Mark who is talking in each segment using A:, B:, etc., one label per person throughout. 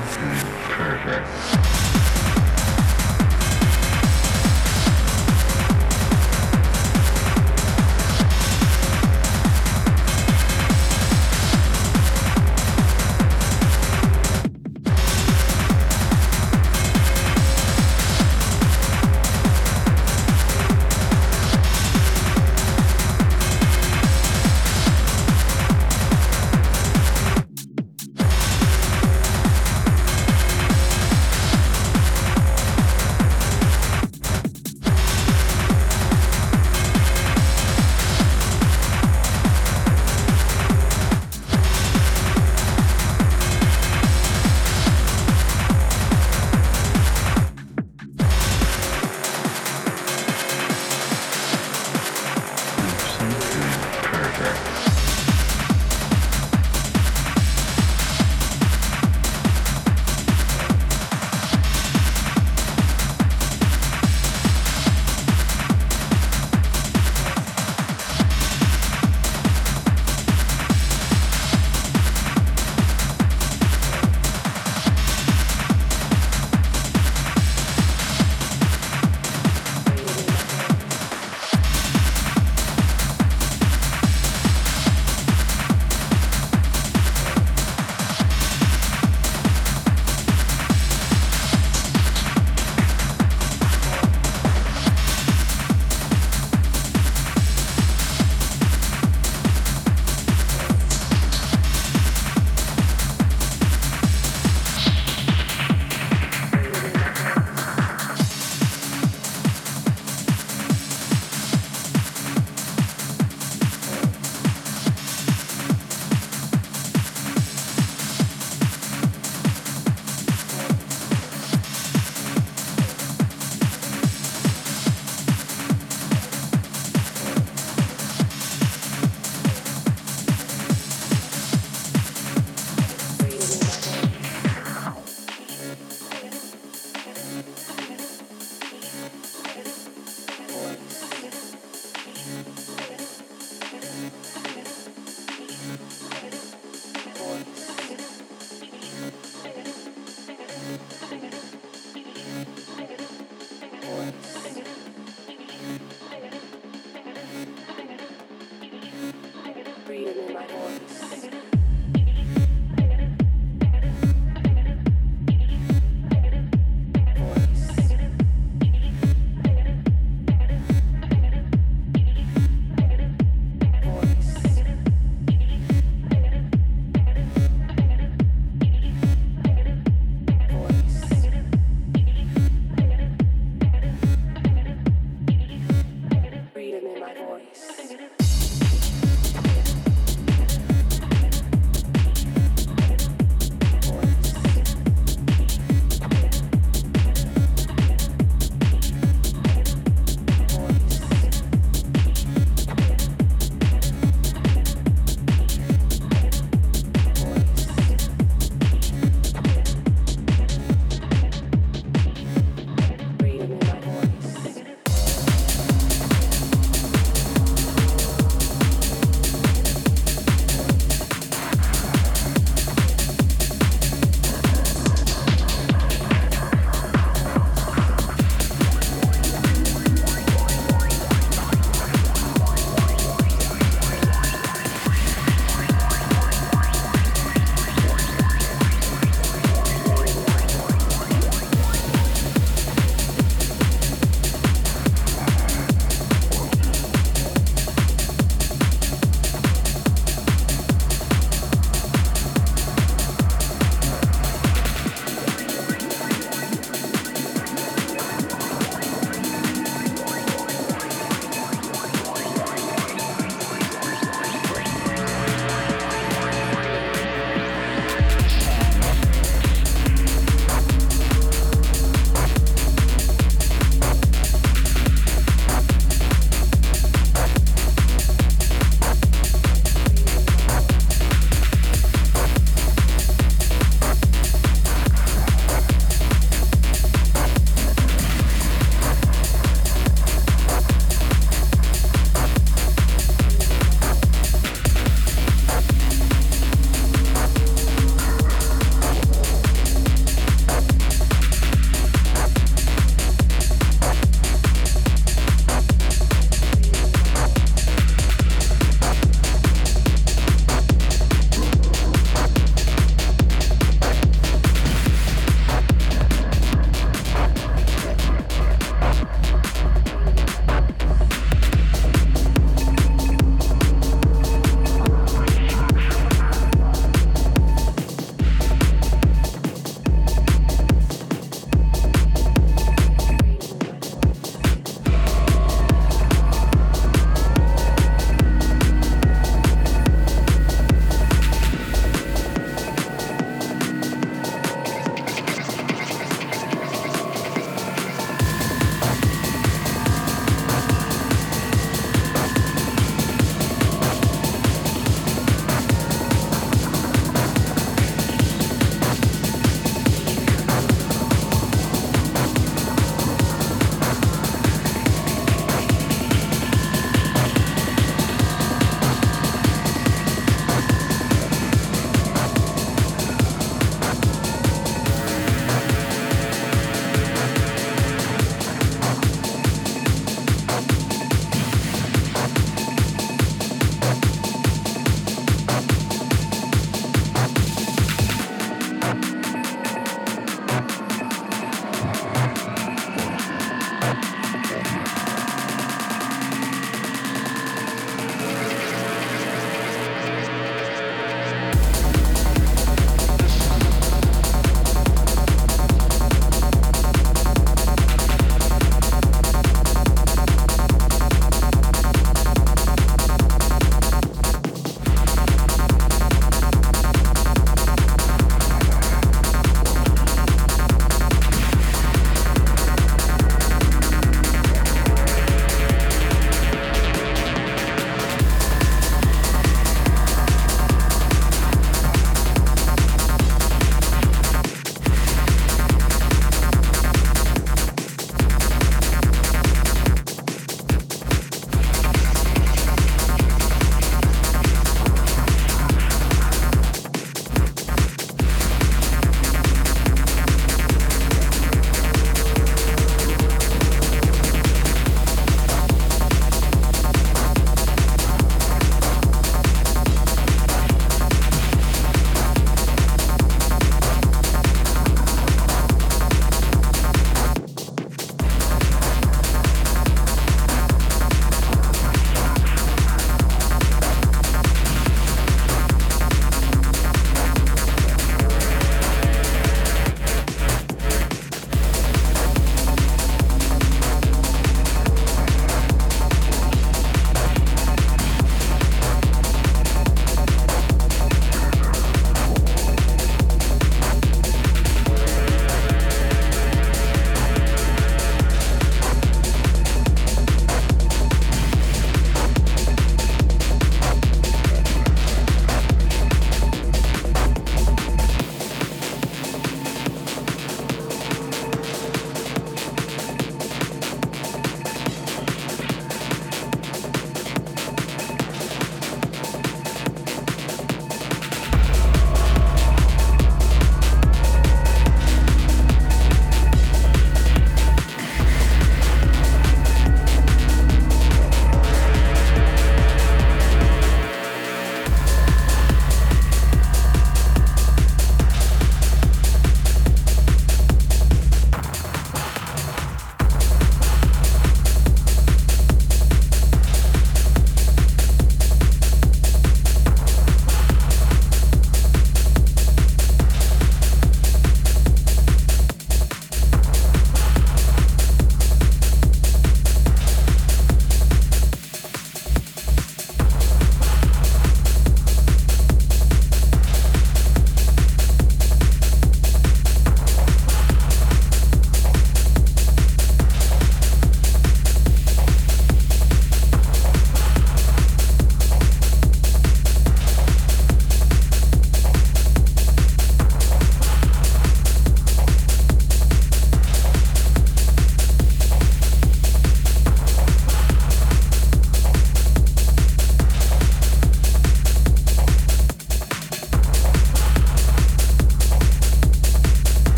A: Perfect.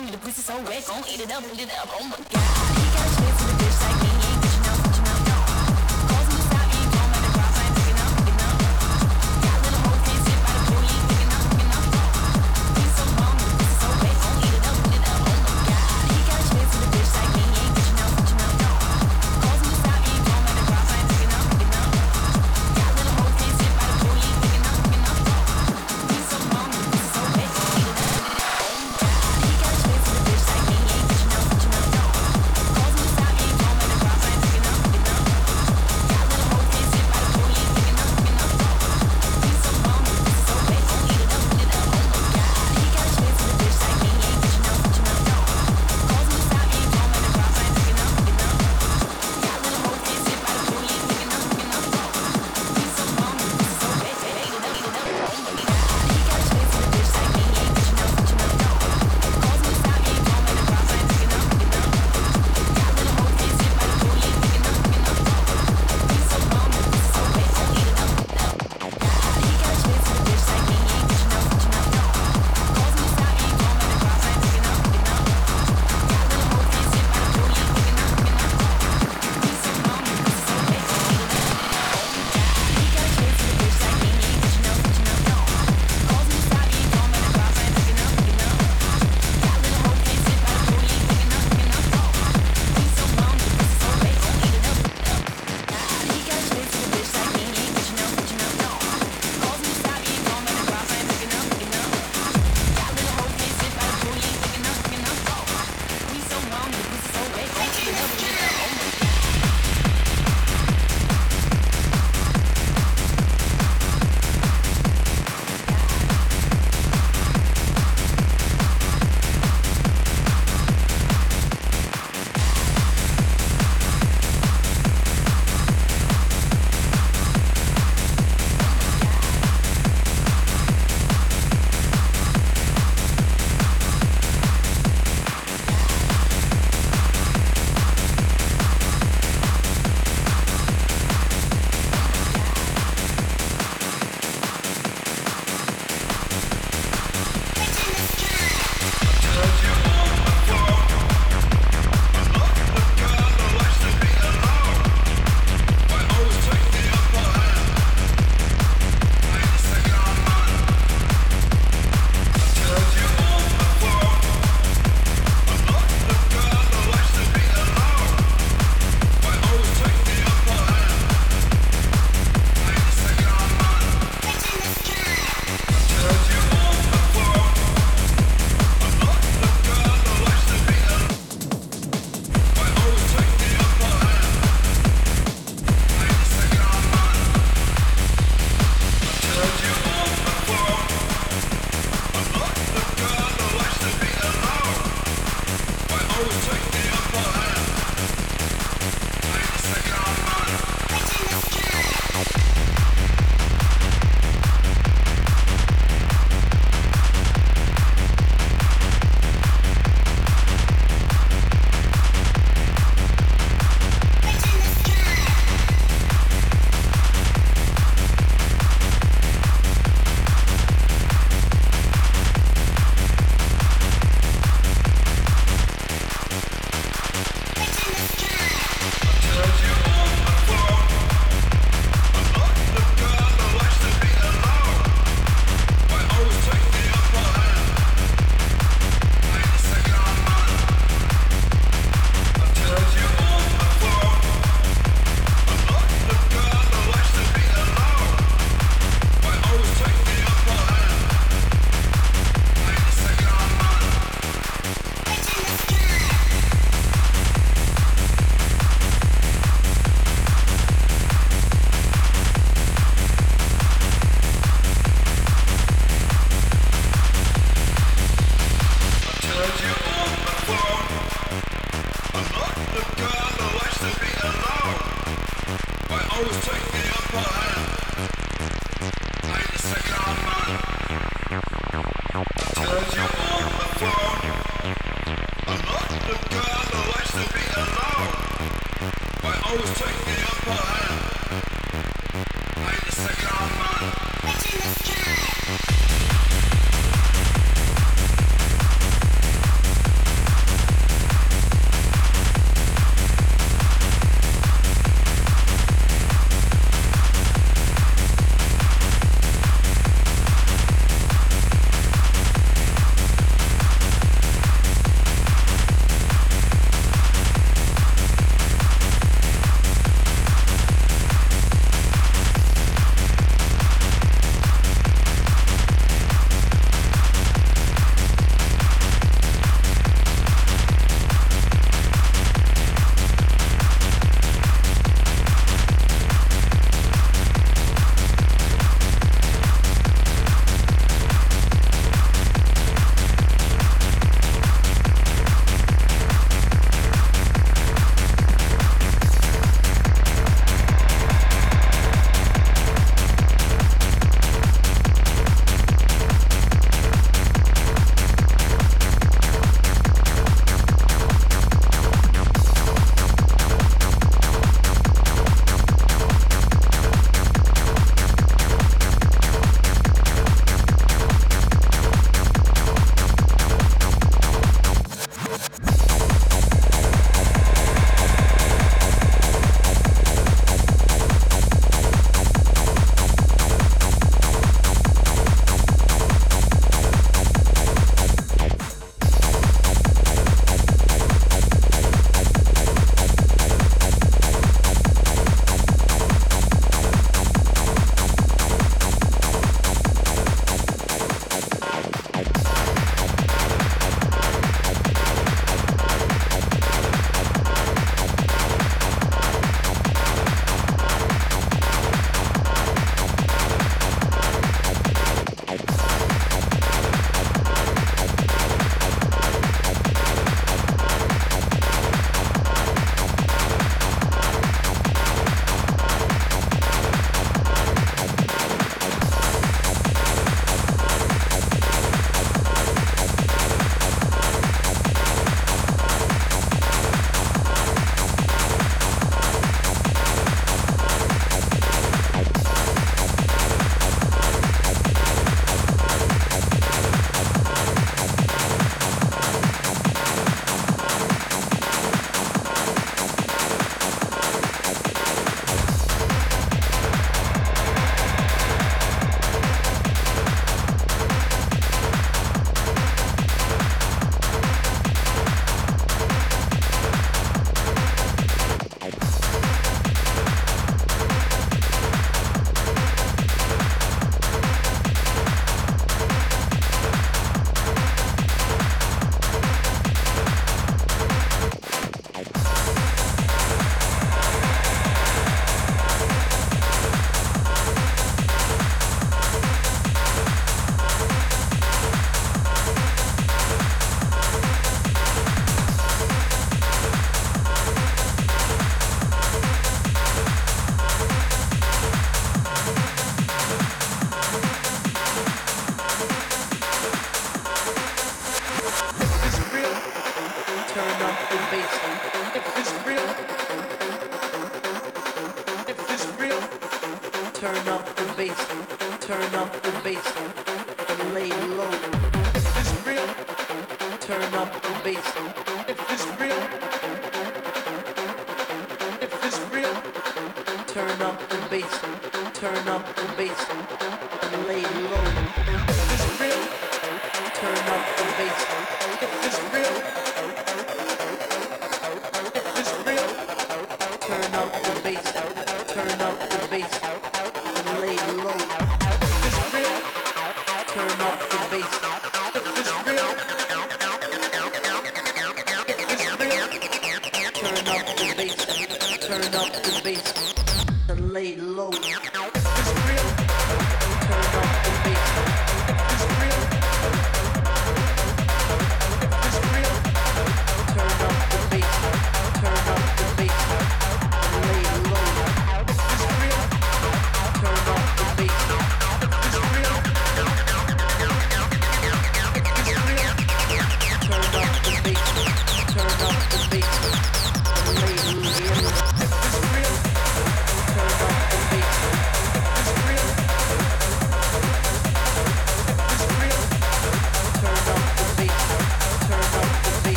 A: The and the so wet. Gon' eat it up, eat it up. Oh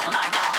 A: Oh my god!